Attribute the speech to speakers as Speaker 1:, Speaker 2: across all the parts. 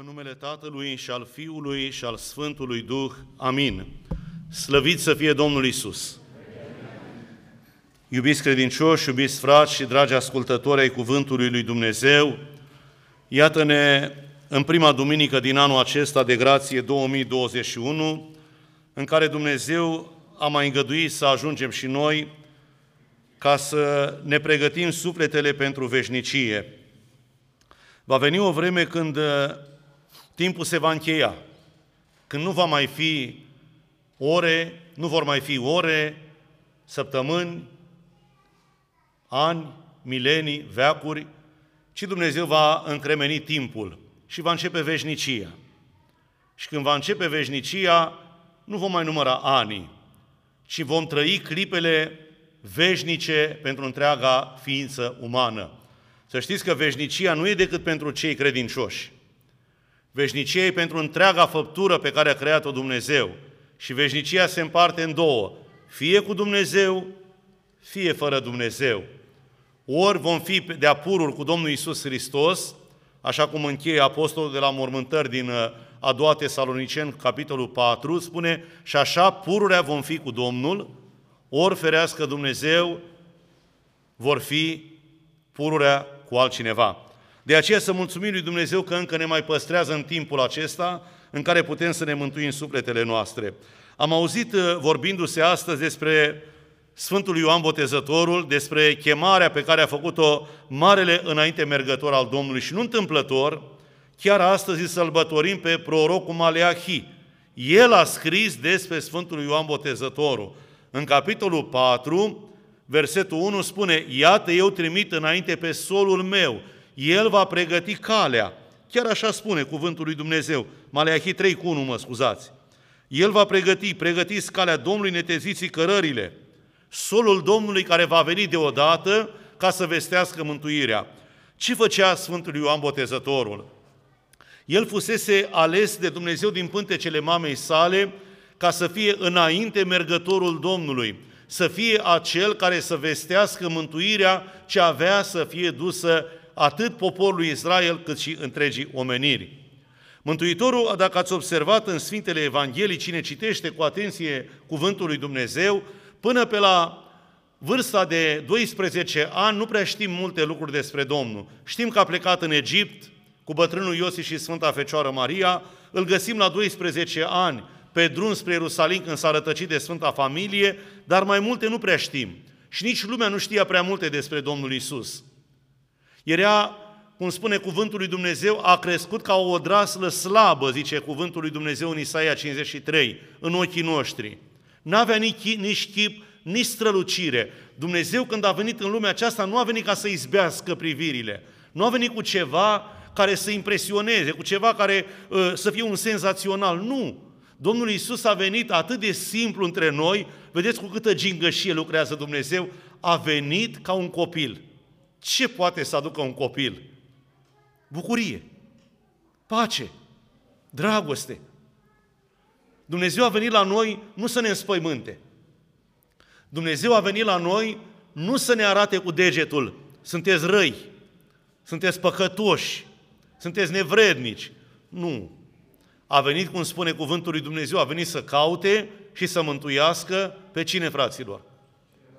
Speaker 1: În numele Tatălui și al Fiului și al Sfântului Duh. Amin. Slăvit să fie Domnul Isus. Iubiți credincioși, iubiți frați și dragi ascultători ai Cuvântului lui Dumnezeu, iată-ne în prima duminică din anul acesta de grație 2021, în care Dumnezeu a mai îngăduit să ajungem și noi ca să ne pregătim sufletele pentru veșnicie. Va veni o vreme când timpul se va încheia, când nu va mai fi ore, nu vor mai fi ore, săptămâni, ani, milenii, veacuri, ci Dumnezeu va încremeni timpul și va începe veșnicia. Și când va începe veșnicia, nu vom mai număra ani, ci vom trăi clipele veșnice pentru întreaga ființă umană. Să știți că veșnicia nu e decât pentru cei credincioși. Veșnicia e pentru întreaga făptură pe care a creat-o Dumnezeu. Și veșnicia se împarte în două. Fie cu Dumnezeu, fie fără Dumnezeu. Ori vom fi de apurul cu Domnul Isus Hristos, așa cum încheie apostolul de la mormântări din uh, a doua Tesaloniceni, capitolul 4, spune, și așa pururea vom fi cu Domnul, ori ferească Dumnezeu, vor fi pururea cu altcineva. De aceea să mulțumim lui Dumnezeu că încă ne mai păstrează în timpul acesta în care putem să ne mântuim sufletele noastre. Am auzit uh, vorbindu-se astăzi despre Sfântul Ioan Botezătorul, despre chemarea pe care a făcut-o marele înainte mergător al Domnului și nu întâmplător, chiar astăzi îl sărbătorim pe prorocul Maleahi. El a scris despre Sfântul Ioan Botezătorul. În capitolul 4, versetul 1 spune, Iată, eu trimit înainte pe solul meu, el va pregăti calea. Chiar așa spune cuvântul lui Dumnezeu. Maleahi 3 cu 1, mă scuzați. El va pregăti, pregătiți calea Domnului, neteziți cărările. Solul Domnului care va veni deodată ca să vestească mântuirea. Ce făcea Sfântul Ioan Botezătorul? El fusese ales de Dumnezeu din pântecele mamei sale ca să fie înainte mergătorul Domnului, să fie acel care să vestească mântuirea ce avea să fie dusă atât poporului Israel cât și întregii omeniri. Mântuitorul, dacă ați observat în Sfintele Evanghelii, cine citește cu atenție cuvântul lui Dumnezeu, până pe la vârsta de 12 ani nu prea știm multe lucruri despre Domnul. Știm că a plecat în Egipt cu bătrânul Iosif și Sfânta Fecioară Maria, îl găsim la 12 ani pe drum spre Ierusalim când s-a rătăcit de Sfânta Familie, dar mai multe nu prea știm. Și nici lumea nu știa prea multe despre Domnul Isus. Era, cum spune cuvântul lui Dumnezeu, a crescut ca o odraslă slabă, zice cuvântul lui Dumnezeu în Isaia 53, în ochii noștri. N-avea nici, nici chip, nici strălucire. Dumnezeu când a venit în lumea aceasta nu a venit ca să izbească privirile. Nu a venit cu ceva care să impresioneze, cu ceva care uh, să fie un senzațional. Nu! Domnul Isus a venit atât de simplu între noi, vedeți cu câtă gingășie lucrează Dumnezeu, a venit ca un copil. Ce poate să aducă un copil? Bucurie, pace, dragoste. Dumnezeu a venit la noi nu să ne înspăimânte. Dumnezeu a venit la noi nu să ne arate cu degetul, sunteți răi, sunteți păcătoși, sunteți nevrednici. Nu. A venit, cum spune cuvântul lui Dumnezeu, a venit să caute și să mântuiască pe cine, fraților?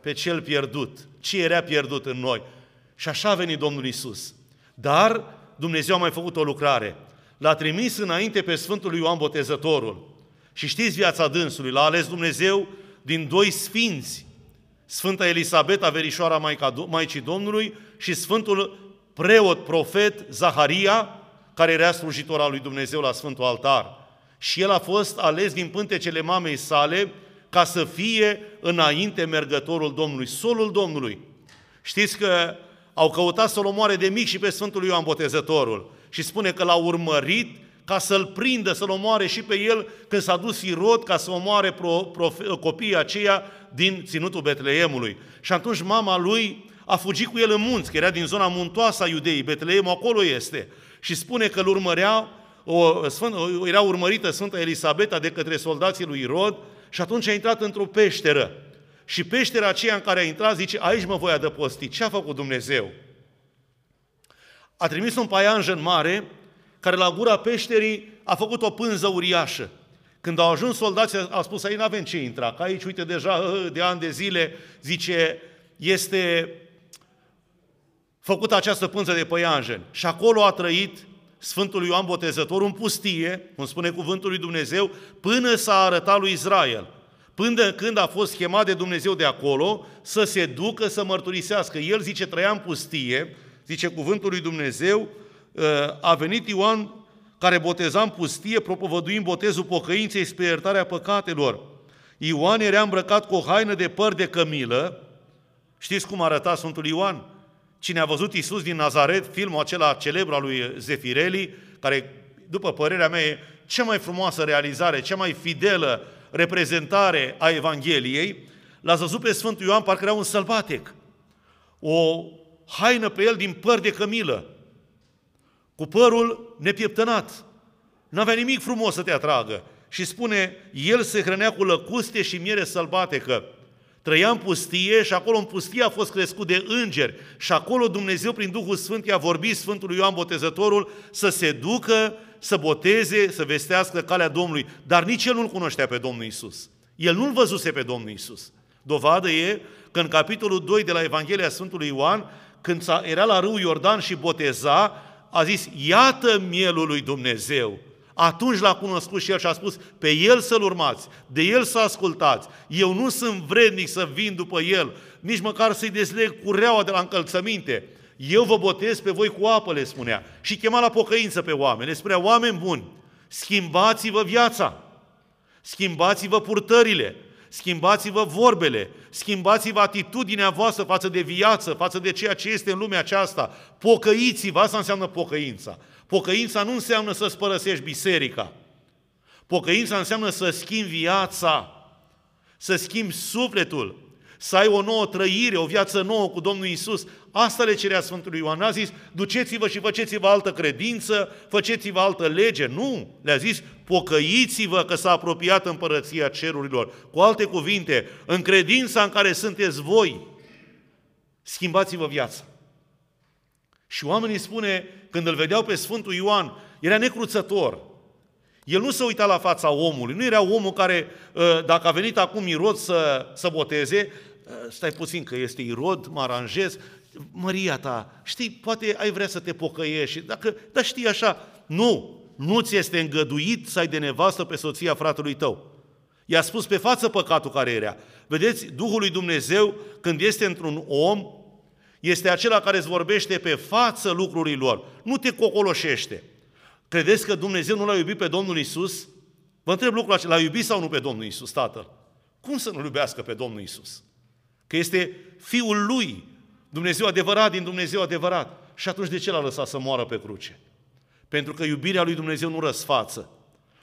Speaker 1: Pe cel pierdut. Ce era pierdut în noi? Și așa a venit Domnul Isus. Dar Dumnezeu a mai făcut o lucrare. L-a trimis înainte pe Sfântul Ioan Botezătorul. Și știți viața dânsului, l-a ales Dumnezeu din doi sfinți, Sfânta Elisabeta, verișoara Maica, Maicii Domnului și Sfântul preot, profet Zaharia, care era slujitor al lui Dumnezeu la Sfântul Altar. Și el a fost ales din pântecele mamei sale ca să fie înainte mergătorul Domnului, solul Domnului. Știți că au căutat să-l omoare de mic și pe Sfântul Ioan Botezătorul. Și spune că l-au urmărit ca să-l prindă, să-l omoare și pe el când s-a dus Irod ca să omoare pro, pro, copiii aceia din ținutul Betleemului. Și atunci mama lui a fugit cu el în munți, că era din zona muntoasă a iudeii, Betleemul acolo este. Și spune că îl urmărea, o, sfânt, era urmărită Sfânta Elisabeta de către soldații lui Irod și atunci a intrat într-o peșteră. Și peștera aceea în care a intrat zice, aici mă voi adăposti. Ce a făcut Dumnezeu? A trimis un paianjen mare care la gura peșterii a făcut o pânză uriașă. Când au ajuns soldații, au spus, aici nu avem ce intra, că aici, uite, deja de ani de zile, zice, este făcută această pânză de păianjen. Și acolo a trăit Sfântul Ioan Botezător în pustie, cum spune cuvântul lui Dumnezeu, până s-a arătat lui Israel. Până când a fost chemat de Dumnezeu de acolo să se ducă să mărturisească. El zice, trăia în pustie, zice cuvântul lui Dumnezeu, ă, a venit Ioan care boteza în pustie, propovăduind botezul pocăinței spre iertarea păcatelor. Ioan era îmbrăcat cu o haină de păr de cămilă. Știți cum arăta Sfântul Ioan? Cine a văzut Isus din Nazaret, filmul acela celebru al lui Zefireli, care, după părerea mea, e cea mai frumoasă realizare, cea mai fidelă reprezentare a Evangheliei, l-a văzut pe Sfântul Ioan, parcă era un sălbatec. O haină pe el din păr de cămilă, cu părul nepieptănat. Nu avea nimic frumos să te atragă. Și spune, el se hrănea cu lăcuste și miere sălbatecă. Trăia în pustie și acolo în pustie a fost crescut de îngeri. Și acolo Dumnezeu, prin Duhul Sfânt, i-a vorbit Sfântului Ioan Botezătorul să se ducă, să boteze, să vestească calea Domnului. Dar nici el nu-L cunoștea pe Domnul Isus. El nu-L văzuse pe Domnul Isus. Dovadă e că în capitolul 2 de la Evanghelia Sfântului Ioan, când era la râul Iordan și boteza, a zis, iată mielul lui Dumnezeu. Atunci l-a cunoscut și el și a spus, pe el să-l urmați, de el să ascultați. Eu nu sunt vrednic să vin după el, nici măcar să-i dezleg cureaua de la încălțăminte. Eu vă botez pe voi cu apă, le spunea. Și chema la pocăință pe oameni. Le spunea, oameni buni, schimbați-vă viața, schimbați-vă purtările, schimbați-vă vorbele, schimbați-vă atitudinea voastră față de viață, față de ceea ce este în lumea aceasta. Pocăiți-vă, asta înseamnă pocăința. Pocăința nu înseamnă să-ți părăsești biserica. Pocăința înseamnă să schimbi viața, să schimbi sufletul, să ai o nouă trăire, o viață nouă cu Domnul Isus. Asta le cerea Sfântul Ioan. A zis, duceți-vă și faceți-vă altă credință, faceți-vă altă lege. Nu, le-a zis, pocăiți-vă că s-a apropiat împărăția cerurilor. Cu alte cuvinte, în credința în care sunteți voi, schimbați-vă viața. Și oamenii spune, când îl vedeau pe Sfântul Ioan, era necruțător. El nu se uita la fața omului, nu era omul care, ă, dacă a venit acum Irod să, să boteze, ă, stai puțin că este Irod, mă aranjez, Maria ta, știi, poate ai vrea să te pocăiești, dacă, dar știi așa, nu, nu ți este îngăduit să ai de nevastă pe soția fratelui tău. I-a spus pe față păcatul care era. Vedeți, Duhul lui Dumnezeu, când este într-un om, este acela care îți vorbește pe față lucrurilor, nu te cocoloșește. Credeți că Dumnezeu nu l-a iubit pe Domnul Isus? Vă întreb lucrul acela, l-a iubit sau nu pe Domnul Isus, Tatăl? Cum să nu iubească pe Domnul Isus? Că este Fiul Lui, Dumnezeu adevărat din Dumnezeu adevărat. Și atunci de ce l-a lăsat să moară pe cruce? Pentru că iubirea lui Dumnezeu nu răsfață.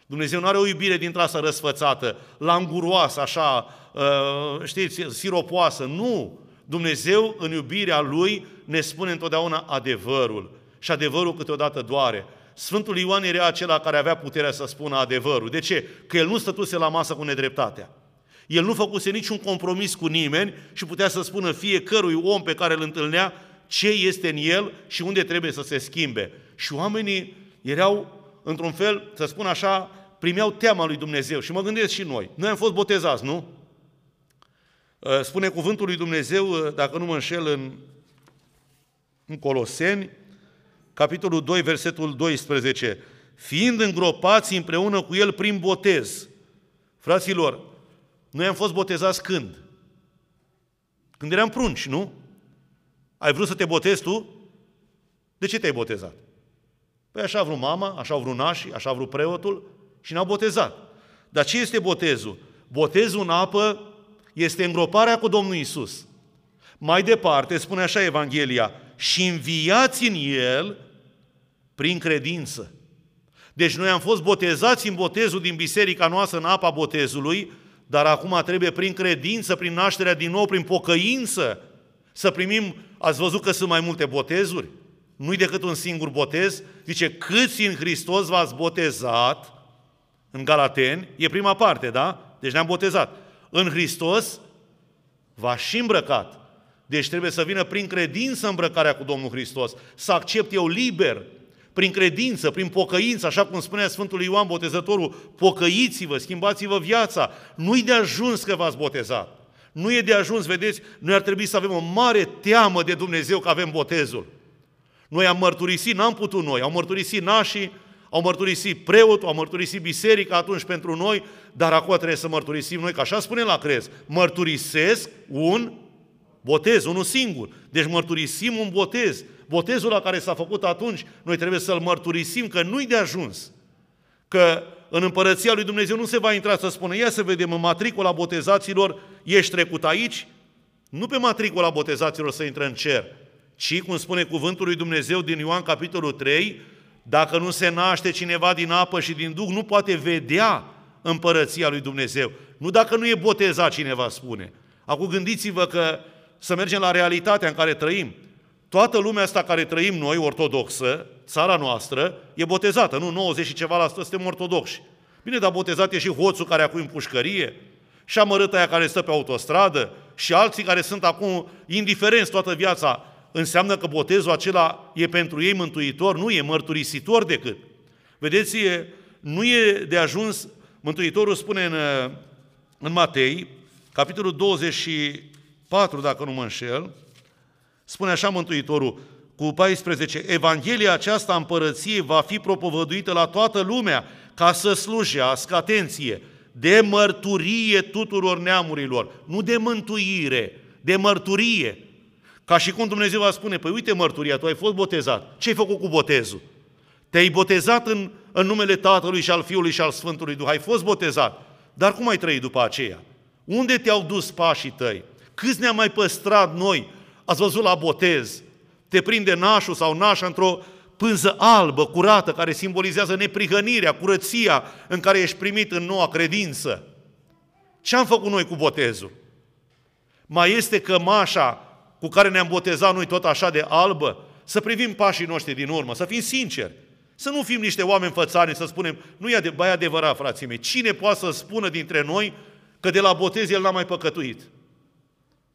Speaker 1: Dumnezeu nu are o iubire dintre asta răsfățată, languroasă, așa, uh, știți, siropoasă. Nu! Dumnezeu, în iubirea Lui, ne spune întotdeauna adevărul. Și adevărul câteodată doare. Sfântul Ioan era acela care avea puterea să spună adevărul. De ce? Că el nu stătuse la masă cu nedreptatea. El nu făcuse niciun compromis cu nimeni și putea să spună fiecărui om pe care îl întâlnea ce este în el și unde trebuie să se schimbe. Și oamenii erau, într-un fel, să spun așa, primeau teama lui Dumnezeu. Și mă gândesc și noi. Noi am fost botezați, nu? Uh, spune cuvântul lui Dumnezeu, uh, dacă nu mă înșel, în, în Coloseni, capitolul 2, versetul 12, fiind îngropați împreună cu El prin botez. Fraților, noi am fost botezați când? Când eram prunci, nu? Ai vrut să te botezi tu? De ce te-ai botezat? Păi așa a vrut mama, așa au vrut nașii, așa a vrut preotul și ne-au botezat. Dar ce este botezul? Botezul în apă este îngroparea cu Domnul Isus. Mai departe, spune așa Evanghelia, și înviați în El prin credință. Deci noi am fost botezați în botezul din biserica noastră, în apa botezului, dar acum trebuie prin credință, prin nașterea din nou, prin pocăință, să primim, ați văzut că sunt mai multe botezuri? Nu-i decât un singur botez. Zice, câți în Hristos v-ați botezat, în Galateni, e prima parte, da? Deci ne-am botezat. În Hristos v-a și îmbrăcat. Deci trebuie să vină prin credință îmbrăcarea cu Domnul Hristos, să accept eu liber prin credință, prin pocăință, așa cum spunea Sfântul Ioan Botezătorul, pocăiți-vă, schimbați-vă viața. Nu-i de ajuns că v-ați botezat. Nu e de ajuns, vedeți, noi ar trebui să avem o mare teamă de Dumnezeu că avem botezul. Noi am mărturisit, n-am putut noi, au mărturisit nașii, au mărturisit preotul, au mărturisit biserica atunci pentru noi, dar acum trebuie să mărturisim noi, că așa spune la crez, mărturisesc un botez, unul singur. Deci mărturisim un botez. Botezul la care s-a făcut atunci, noi trebuie să-l mărturisim că nu-i de ajuns. Că în împărăția lui Dumnezeu nu se va intra să spună, ia să vedem în matricula botezaților, ești trecut aici? Nu pe matricula botezaților să intre în cer, ci, cum spune cuvântul lui Dumnezeu din Ioan capitolul 3, dacă nu se naște cineva din apă și din Duh, nu poate vedea împărăția lui Dumnezeu. Nu dacă nu e botezat cineva, spune. Acum gândiți-vă că să mergem la realitatea în care trăim. Toată lumea asta care trăim noi, ortodoxă, țara noastră, e botezată, nu? 90 și ceva la sută suntem ortodoxi. Bine, dar botezat e și hoțul care acum în pușcărie, și amărâta aia care stă pe autostradă, și alții care sunt acum indiferenți toată viața. Înseamnă că botezul acela e pentru ei mântuitor? Nu, e mărturisitor decât. Vedeți, nu e de ajuns, Mântuitorul spune în, în Matei, capitolul 24, dacă nu mă înșel, spune așa Mântuitorul, cu 14, Evanghelia aceasta a împărăției va fi propovăduită la toată lumea ca să slujească, atenție, de mărturie tuturor neamurilor, nu de mântuire, de mărturie. Ca și cum Dumnezeu va spune, păi uite mărturia, tu ai fost botezat, ce ai făcut cu botezul? Te-ai botezat în, în numele Tatălui și al Fiului și al Sfântului Duh, ai fost botezat, dar cum ai trăit după aceea? Unde te-au dus pașii tăi? Câți ne-am mai păstrat noi? Ați văzut la botez, te prinde nașul sau nașa într-o pânză albă, curată, care simbolizează neprihănirea, curăția în care ești primit în noua credință. Ce am făcut noi cu botezul? Mai este cămașa cu care ne-am botezat noi tot așa de albă? Să privim pașii noștri din urmă, să fim sinceri. Să nu fim niște oameni fățani, să spunem, nu e adevărat, frații mei, cine poate să spună dintre noi că de la botez el n-a mai păcătuit?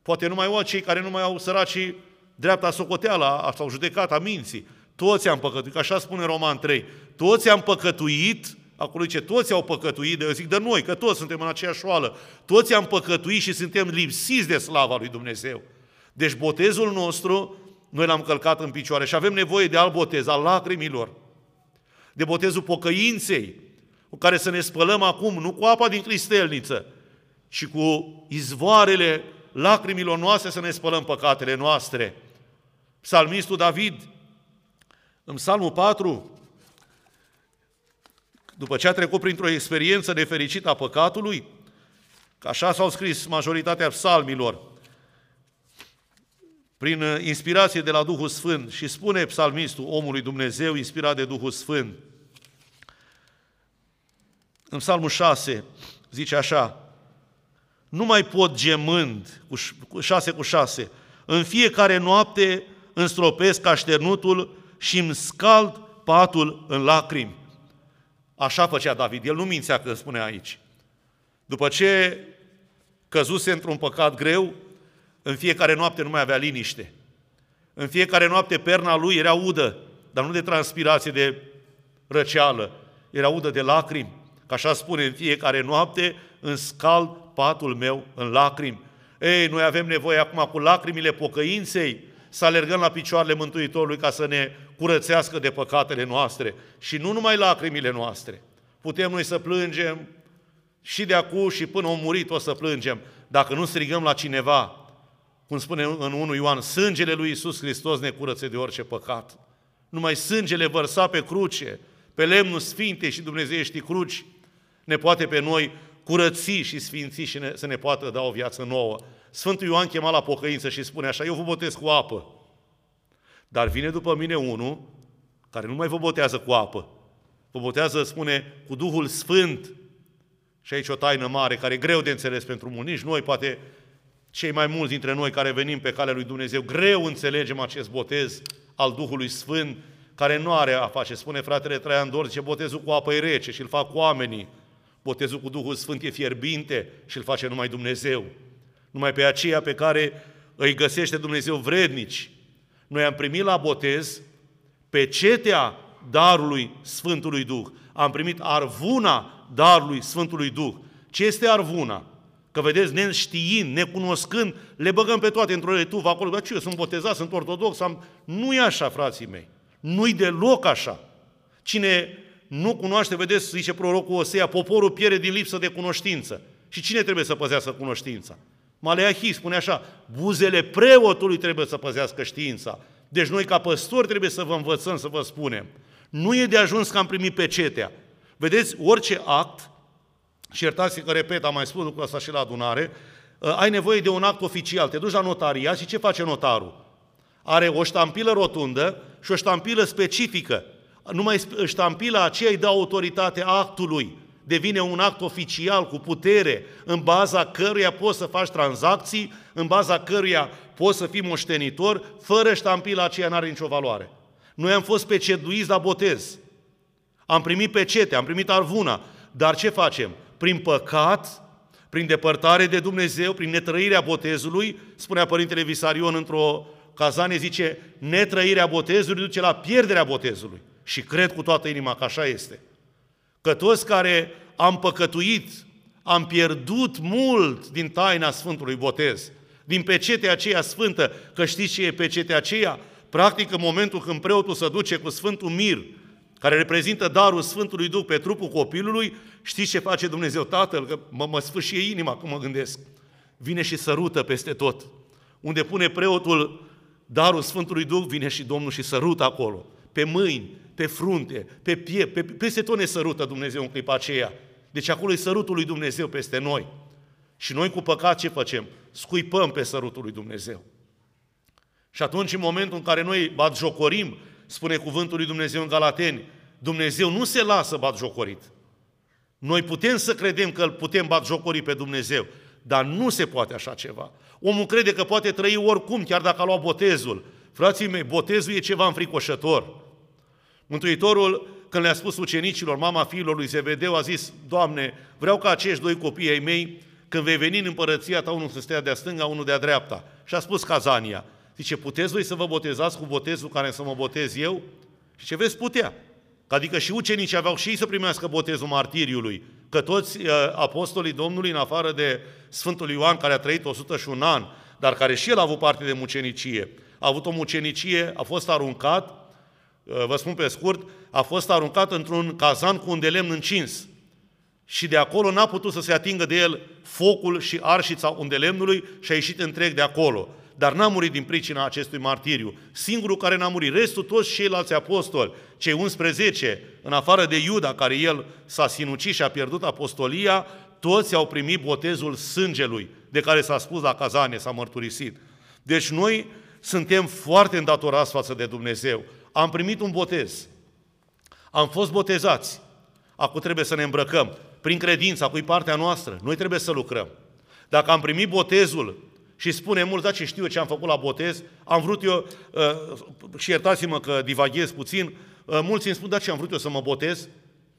Speaker 1: Poate numai o cei care nu mai au săracii dreapta socoteala sau judecata minții. Toți am păcătuit, așa spune Roman 3. Toți am păcătuit, acolo ce toți au păcătuit, de eu zic de noi, că toți suntem în aceeași oală. Toți am păcătuit și suntem lipsiți de slava lui Dumnezeu. Deci botezul nostru, noi l-am călcat în picioare și avem nevoie de alt botez, al lacrimilor. De botezul pocăinței, cu care să ne spălăm acum, nu cu apa din cristelniță, ci cu izvoarele lacrimilor noastre să ne spălăm păcatele noastre. Psalmistul David, în Psalmul 4, după ce a trecut printr-o experiență nefericită a păcatului, că așa s-au scris majoritatea psalmilor, prin inspirație de la Duhul Sfânt și spune psalmistul omului Dumnezeu inspirat de Duhul Sfânt. În Psalmul 6 zice așa, nu mai pot gemând, cu 6 cu 6, în fiecare noapte înstropesc așternutul și îmi scald patul în lacrimi. Așa făcea David, el nu mințea când spune aici. După ce căzuse într-un păcat greu, în fiecare noapte nu mai avea liniște. În fiecare noapte perna lui era udă, dar nu de transpirație, de răceală, era udă de lacrimi. Ca așa spune, în fiecare noapte în scald patul meu în lacrimi. Ei, noi avem nevoie acum cu lacrimile pocăinței să alergăm la picioarele Mântuitorului ca să ne curățească de păcatele noastre. Și nu numai lacrimile noastre. Putem noi să plângem și de acum și până o murit o să plângem. Dacă nu strigăm la cineva, cum spune în 1 Ioan, sângele lui Isus Hristos ne curățe de orice păcat. Numai sângele vărsat pe cruce, pe lemnul sfinte și dumnezeiești cruci, ne poate pe noi curăți și sfinți și ne, să ne poată da o viață nouă. Sfântul Ioan chema la pocăință și spune așa, eu vă botez cu apă, dar vine după mine unul care nu mai vă botează cu apă, vă botează, spune, cu Duhul Sfânt. Și aici o taină mare, care e greu de înțeles pentru mulți. Nici noi, poate cei mai mulți dintre noi care venim pe calea lui Dumnezeu, greu înțelegem acest botez al Duhului Sfânt, care nu are a face. Spune fratele Traian Dor, zice, botezul cu apă e rece și îl fac oamenii. Botezul cu Duhul Sfânt e fierbinte și îl face numai Dumnezeu. Numai pe aceea pe care îi găsește Dumnezeu vrednici. Noi am primit la botez pe cetea darului Sfântului Duh. Am primit arvuna darului Sfântului Duh. Ce este arvuna? Că vedeți, neștiind, necunoscând, le băgăm pe toate într-o retuvă acolo. Bă, ce, eu sunt botezat, sunt ortodox, am... Nu e așa, frații mei. Nu-i deloc așa. Cine nu cunoaște, vedeți, zice prorocul Osea, poporul pierde din lipsă de cunoștință. Și cine trebuie să păzească cunoștința? Maleahi spune așa, buzele preotului trebuie să păzească știința. Deci noi ca păstori trebuie să vă învățăm, să vă spunem. Nu e de ajuns că am primit pecetea. Vedeți, orice act, și iertați că repet, am mai spus lucrul ăsta și la adunare, ă, ai nevoie de un act oficial. Te duci la notariat și ce face notarul? Are o ștampilă rotundă și o ștampilă specifică. Numai ștampila aceea îi dă autoritatea actului devine un act oficial cu putere, în baza căruia poți să faci tranzacții, în baza căruia poți să fii moștenitor, fără ștampila aceea n-are nicio valoare. Noi am fost peceduiți la botez. Am primit pecete, am primit arvuna, dar ce facem? Prin păcat, prin depărtare de Dumnezeu, prin netrăirea botezului, spunea Părintele Visarion într-o cazane, zice, netrăirea botezului duce la pierderea botezului. Și cred cu toată inima că așa este. Că toți care am păcătuit, am pierdut mult din taina Sfântului Botez, din pecetea aceea sfântă, că știți ce e pecetea aceea? Practic, în momentul când preotul se duce cu Sfântul Mir, care reprezintă darul Sfântului Duh pe trupul copilului, știți ce face Dumnezeu Tatăl? Că mă, mă sfârșie inima când mă gândesc. Vine și sărută peste tot. Unde pune preotul darul Sfântului Duh, vine și Domnul și sărută acolo. Pe mâini, pe frunte, pe piept, pe, peste tot ne sărută Dumnezeu în clipa aceea. Deci acolo e sărutul lui Dumnezeu peste noi. Și noi cu păcat ce facem? Scuipăm pe sărutul lui Dumnezeu. Și atunci, în momentul în care noi batjocorim, spune cuvântul lui Dumnezeu în Galateni, Dumnezeu nu se lasă batjocorit. Noi putem să credem că îl putem batjocori pe Dumnezeu, dar nu se poate așa ceva. Omul crede că poate trăi oricum, chiar dacă a luat botezul. Frații mei, botezul e ceva înfricoșător. Mântuitorul, când le-a spus ucenicilor, mama fiilor lui Zebedeu, a zis, Doamne, vreau ca acești doi copii ai mei, când vei veni în împărăția ta, unul să stea de-a stânga, unul de-a dreapta. Și a spus Cazania, zice, puteți voi să vă botezați cu botezul care să mă botez eu? Și ce veți putea? Adică și ucenicii aveau și ei să primească botezul martiriului, că toți uh, apostolii Domnului, în afară de Sfântul Ioan, care a trăit 101 ani, dar care și el a avut parte de mucenicie, a avut o mucenicie, a fost aruncat, Uh, vă spun pe scurt, a fost aruncat într-un cazan cu un de lemn încins. Și de acolo n-a putut să se atingă de el focul și arșița undelemnului și a ieșit întreg de acolo. Dar n-a murit din pricina acestui martiriu. Singurul care n-a murit, restul toți ceilalți apostoli, cei 11, în afară de Iuda, care el s-a sinucit și a pierdut apostolia, toți au primit botezul sângelui, de care s-a spus la cazane, s-a mărturisit. Deci noi suntem foarte îndatorați față de Dumnezeu am primit un botez, am fost botezați, acum trebuie să ne îmbrăcăm. Prin credință, acum partea noastră, noi trebuie să lucrăm. Dacă am primit botezul și spune mulți, da, ce știu eu ce am făcut la botez, am vrut eu, uh, și iertați-mă că divaghez puțin, uh, mulți îmi spun, da, ce am vrut eu să mă botez?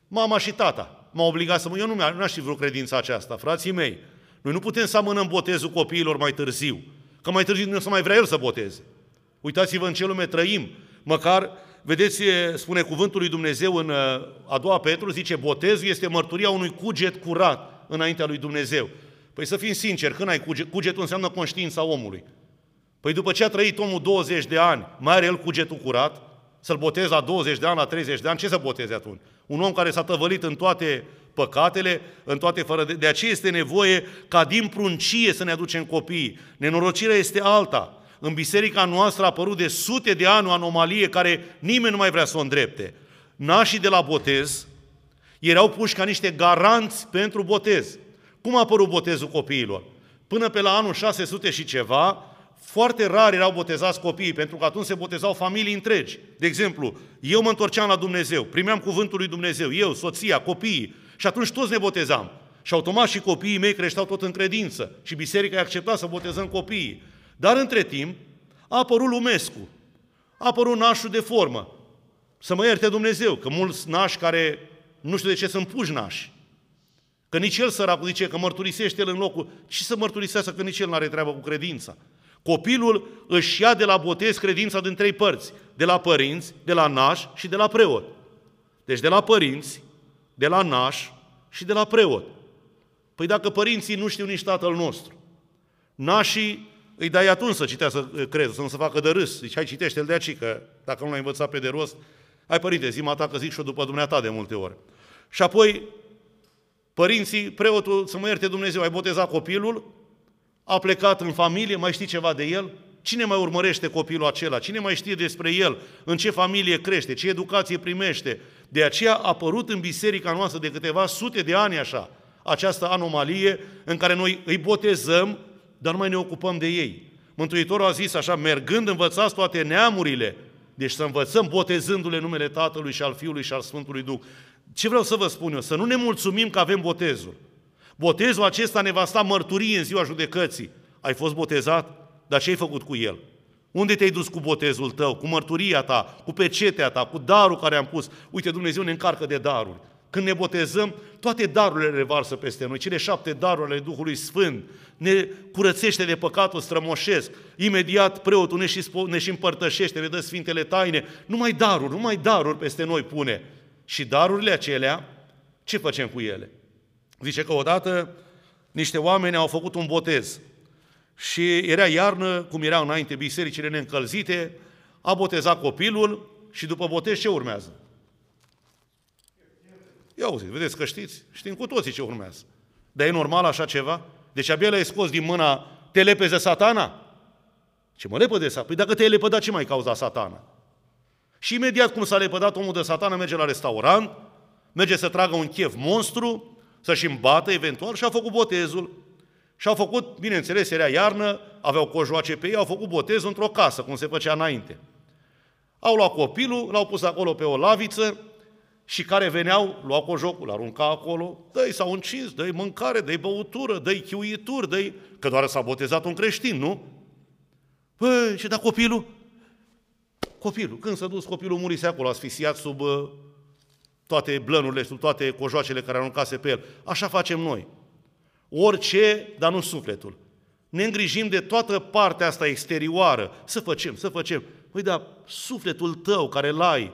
Speaker 1: Mama și tata m-au obligat să mă... Eu nu, nu aș fi vreo credință aceasta, frații mei. Noi nu putem să amânăm botezul copiilor mai târziu, că mai târziu nu o să mai vrea el să boteze. Uitați-vă în ce lume trăim. Măcar, vedeți, spune cuvântul lui Dumnezeu în a doua Petru, zice, botezul este mărturia unui cuget curat înaintea lui Dumnezeu. Păi să fim sinceri, când ai cuget, cugetul înseamnă conștiința omului. Păi după ce a trăit omul 20 de ani, mai are el cugetul curat? Să-l botezi la 20 de ani, la 30 de ani, ce să boteze atunci? Un om care s-a tăvălit în toate păcatele, în toate fără de... De aceea este nevoie ca din pruncie să ne aducem copiii. Nenorocirea este alta în biserica noastră a apărut de sute de ani o anomalie care nimeni nu mai vrea să o îndrepte. Nașii de la botez erau puși ca niște garanți pentru botez. Cum a apărut botezul copiilor? Până pe la anul 600 și ceva, foarte rar erau botezați copiii, pentru că atunci se botezau familii întregi. De exemplu, eu mă întorceam la Dumnezeu, primeam cuvântul lui Dumnezeu, eu, soția, copiii, și atunci toți ne botezam. Și automat și copiii mei creșteau tot în credință și biserica i-a acceptat să botezăm copiii. Dar între timp a apărut Lumescu, a apărut nașul de formă. Să mă ierte Dumnezeu, că mulți nași care nu știu de ce sunt puși nași. Că nici el săracul zice că mărturisește el în locul. Și să mărturisească că nici el nu are treabă cu credința. Copilul își ia de la botez credința din trei părți, de la părinți, de la naș și de la preot. Deci de la părinți, de la naș și de la preot. Păi dacă părinții nu știu nici tatăl nostru, nașii îi dai atunci să citească crezul, să nu se facă de râs. Zici, hai citește-l de aici, că dacă nu l-ai învățat pe de rost, hai părinte, zi ta că zic și eu după dumneata de multe ori. Și apoi, părinții, preotul, să mă ierte Dumnezeu, ai botezat copilul, a plecat în familie, mai știi ceva de el? Cine mai urmărește copilul acela? Cine mai știe despre el? În ce familie crește? Ce educație primește? De aceea a apărut în biserica noastră de câteva sute de ani așa, această anomalie în care noi îi botezăm, dar nu mai ne ocupăm de ei. Mântuitorul a zis așa, mergând învățați toate neamurile, deci să învățăm botezându-le numele Tatălui și al Fiului și al Sfântului Duh. Ce vreau să vă spun eu? Să nu ne mulțumim că avem botezul. Botezul acesta ne va sta mărturie în ziua judecății. Ai fost botezat? Dar ce ai făcut cu el? Unde te-ai dus cu botezul tău, cu mărturia ta, cu pecetea ta, cu darul care am pus? Uite, Dumnezeu ne încarcă de daruri. Când ne botezăm, toate darurile revarsă peste noi, cele șapte daruri ale Duhului Sfânt, ne curățește de păcatul strămoșesc. Imediat preotul ne și, ne și împărtășește, ne dă Sfintele Taine. Numai daruri, numai daruri peste noi pune. Și darurile acelea, ce facem cu ele? Zice că odată niște oameni au făcut un botez și era iarnă, cum erau înainte bisericile neîncălzite, a botezat copilul și după botez ce urmează? Ia auzi, vedeți că știți? Știm cu toții ce urmează. Dar e normal așa ceva? Deci abia l-ai scos din mâna, te lepeze satana? Ce mă lepă de satana? Păi dacă te-ai lepădat, ce mai cauza satana? Și imediat cum s-a lepădat omul de satana, merge la restaurant, merge să tragă un chef monstru, să-și îmbată eventual și a făcut botezul. Și au făcut, bineînțeles, era iarnă, aveau cojoace pe ei, au făcut botezul într-o casă, cum se făcea înainte. Au luat copilul, l-au pus acolo pe o laviță și care veneau, luau cojocul, arunca acolo, dă-i s-au încins, dă-i mâncare, dă-i băutură, dă-i chiuituri, dă Că doar s-a botezat un creștin, nu? Păi, și da copilul? Copilul, când s-a dus copilul, murise acolo, asfixiat sub uh, toate blănurile, sub toate cojoacele care aruncase pe el. Așa facem noi. Orice, dar nu sufletul. Ne îngrijim de toată partea asta exterioară. Să facem, să facem. Păi da, sufletul tău care l-ai,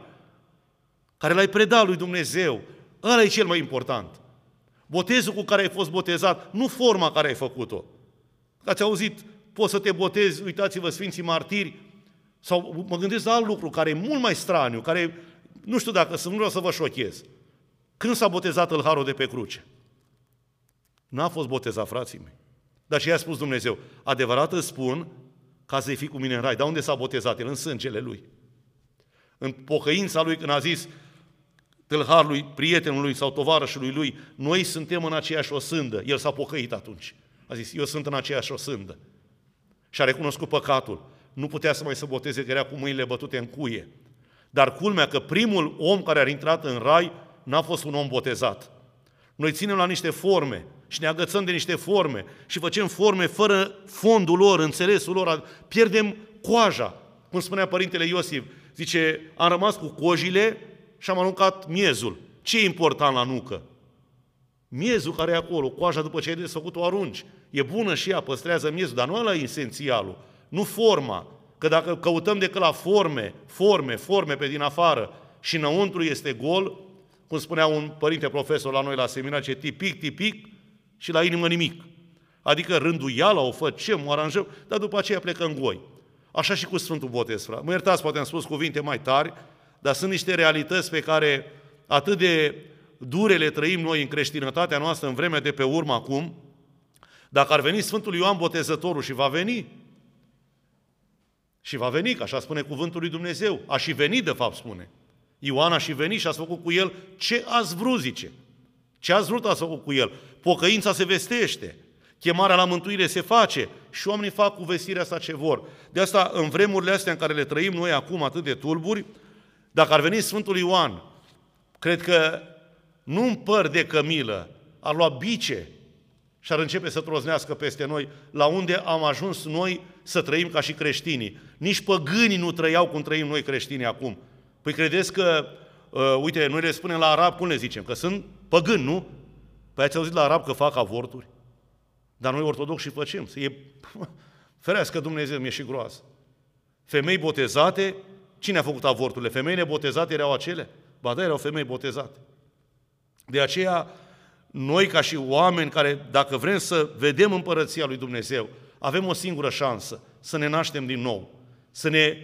Speaker 1: care l-ai predat lui Dumnezeu, ăla e cel mai important. Botezul cu care ai fost botezat, nu forma care ai făcut-o. Ați auzit, poți să te botezi, uitați-vă, Sfinții Martiri, sau mă gândesc la alt lucru care e mult mai straniu, care nu știu dacă să nu vreau să vă șochez. Când s-a botezat Harul de pe cruce? N-a fost botezat, frații mei. Dar și i-a spus Dumnezeu, adevărat îți spun ca să-i fii cu mine în rai. Dar unde s-a botezat? El în sângele lui. În pocăința lui când a zis tâlharului, prietenului sau tovarășului lui, noi suntem în aceeași osândă. El s-a pocăit atunci. A zis, eu sunt în aceeași osândă. Și a recunoscut păcatul. Nu putea să mai se boteze, că era cu mâinile bătute în cuie. Dar culmea că primul om care a intrat în rai n-a fost un om botezat. Noi ținem la niște forme și ne agățăm de niște forme și facem forme fără fondul lor, înțelesul lor, pierdem coaja. Cum spunea Părintele Iosif, zice, am rămas cu cojile și am aruncat miezul. Ce e important la nucă? Miezul care e acolo, coaja după ce ai desfăcut o arunci. E bună și ea, păstrează miezul, dar nu ăla e esențialul, nu forma. Că dacă căutăm decât la forme, forme, forme pe din afară și înăuntru este gol, cum spunea un părinte profesor la noi la seminar, ce tipic, tipic și la inimă nimic. Adică rânduiala o facem, o aranjăm, dar după aceea plecăm goi. Așa și cu Sfântul Botez, frate. Mă iertați, poate am spus cuvinte mai tari, dar sunt niște realități pe care atât de dure le trăim noi în creștinătatea noastră în vremea de pe urmă acum, dacă ar veni Sfântul Ioan Botezătorul și va veni, și va veni, că așa spune cuvântul lui Dumnezeu, a și venit de fapt spune, Ioan a și venit și a făcut cu el ce ați vrut, zice. Ce ați vrut ați făcut cu el. Pocăința se vestește, chemarea la mântuire se face și oamenii fac cu vestirea asta ce vor. De asta, în vremurile astea în care le trăim noi acum atât de tulburi, dacă ar veni Sfântul Ioan, cred că nu un păr de cămilă, ar lua bice și ar începe să troznească peste noi la unde am ajuns noi să trăim ca și creștinii. Nici păgânii nu trăiau cum trăim noi creștinii acum. Păi credeți că, uh, uite, noi le spunem la arab, cum le zicem? Că sunt păgâni, nu? Păi ați auzit la arab că fac avorturi? Dar noi ortodoxi facem. E, Ferească Dumnezeu, mi-e și groază. Femei botezate, cine a făcut avorturile? Femeile botezate erau acele? Ba da, erau femei botezate. De aceea, noi ca și oameni care, dacă vrem să vedem împărăția lui Dumnezeu, avem o singură șansă, să ne naștem din nou, să ne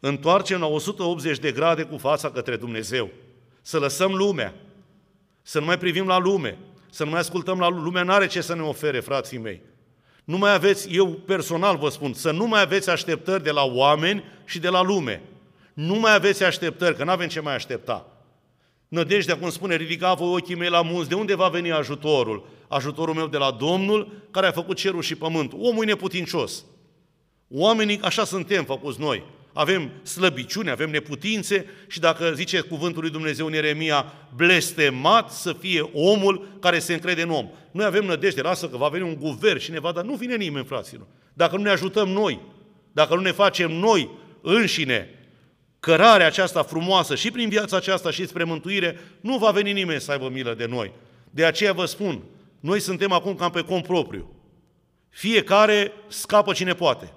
Speaker 1: întoarcem la 180 de grade cu fața către Dumnezeu, să lăsăm lumea, să nu mai privim la lume, să nu mai ascultăm la lume, lumea, n-are ce să ne ofere, frații mei. Nu mai aveți, eu personal vă spun, să nu mai aveți așteptări de la oameni și de la lume. Nu mai aveți așteptări, că nu avem ce mai aștepta. Nădejdea, cum spune, ridica voi ochii mei la munți, de unde va veni ajutorul? Ajutorul meu de la Domnul, care a făcut cerul și pământul. Omul e neputincios. Oamenii, așa suntem făcuți noi. Avem slăbiciune, avem neputințe și dacă zice cuvântul lui Dumnezeu în Ieremia, blestemat să fie omul care se încrede în om. Noi avem nădejde, lasă că va veni un guvern și ne va da. Nu vine nimeni, fraților. Dacă nu ne ajutăm noi, dacă nu ne facem noi înșine cărarea aceasta frumoasă și prin viața aceasta și spre mântuire, nu va veni nimeni să aibă milă de noi. De aceea vă spun, noi suntem acum cam pe cont propriu. Fiecare scapă cine poate.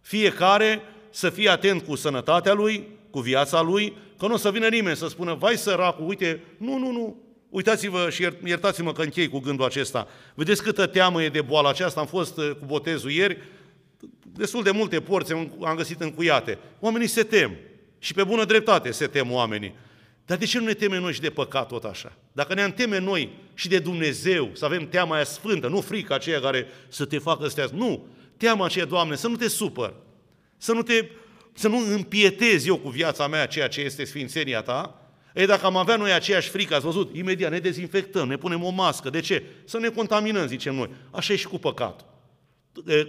Speaker 1: Fiecare să fie atent cu sănătatea lui, cu viața lui, că nu o să vină nimeni să spună, vai săracul, uite, nu, nu, nu, uitați-vă și iertați-mă că închei cu gândul acesta. Vedeți câtă teamă e de boala aceasta, am fost uh, cu botezul ieri, destul de multe porți am găsit încuiate. Oamenii se tem și pe bună dreptate se tem oamenii. Dar de ce nu ne temem noi și de păcat tot așa? Dacă ne-am teme noi și de Dumnezeu, să avem teama aia sfântă, nu frica aceea care să te facă să te... Nu, teama aceea, Doamne, să nu te supăr, să nu, te, să nu împietezi eu cu viața mea ceea ce este sfințenia ta. Ei, dacă am avea noi aceeași frică, ați văzut, imediat ne dezinfectăm, ne punem o mască. De ce? Să ne contaminăm, zicem noi. Așa e și cu păcatul.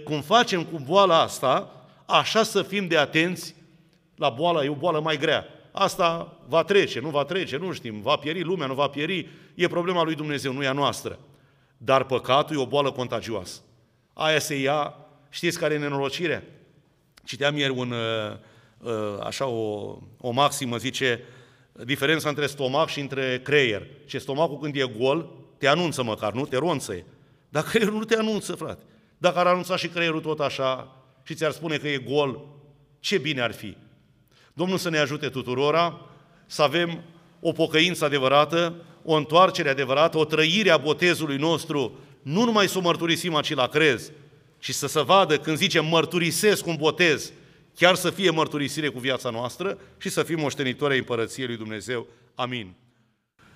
Speaker 1: Cum facem cu boala asta, așa să fim de atenți la boala, e o boală mai grea. Asta va trece, nu va trece, nu știm, va pieri lumea, nu va pieri, e problema lui Dumnezeu, nu e a noastră. Dar păcatul e o boală contagioasă. Aia se ia, știți care e nenorocirea? Citeam ieri un, uh, uh, așa o, o maximă, zice, diferența între stomac și între creier. Ce stomacul când e gol, te anunță măcar, nu? Te ronță Dar creierul nu te anunță, frate. Dacă ar anunța și creierul tot așa și ți-ar spune că e gol, ce bine ar fi. Domnul să ne ajute tuturora să avem o pocăință adevărată, o întoarcere adevărată, o trăire a botezului nostru, nu numai să o mărturisim aici la crez, și să se vadă când zicem mărturisesc un botez, chiar să fie mărturisire cu viața noastră și să fim moștenitori ai Împărăției lui Dumnezeu. Amin.